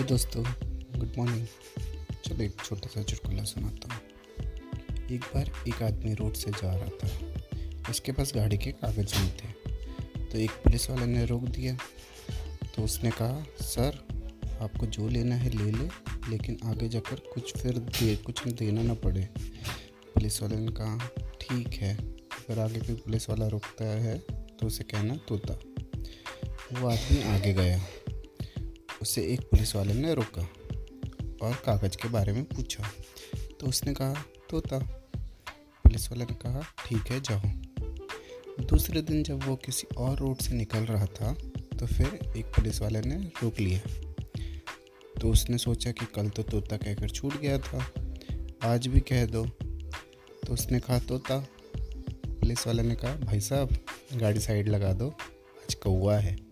Hello दोस्तों, good morning. चलो एक छोटा सा चुटकुला सुनाता हूँ। एक बार एक आदमी रोड से जा रहा था। उसके पास गाड़ी के कागज़ नहीं थे। तो एक पुलिस वाले ने रोक दिया। तो उसने कहा, सर, आपको जो लेना है ले ले, लेकिन आगे जाकर कुछ फिर दे, कुछ देना ना पड़े। पुलिस वाले ने कहा, ठीक है, अगर आगे कोई पुलिस वाला रोकता है तो उसे कहना तोता। वो आदमी आगे गया। उसे एक पुलिस वाले ने रोका और कागज़ के बारे में पूछा। तो उसने कहा, तोता। पुलिस वाले ने कहा, ठीक है, जाओ। दूसरे दिन जब वो किसी और रोड से निकल रहा था तो फिर एक पुलिस वाले ने रोक लिया। तो उसने सोचा कि कल तो तोता कहकर छूट गया था। आज भी कह दो। तो उसने कहा, तोता। पुलिस वाले ने कहा, भाई साहब, गाड़ी साइड लगा दो। आज कौआ है।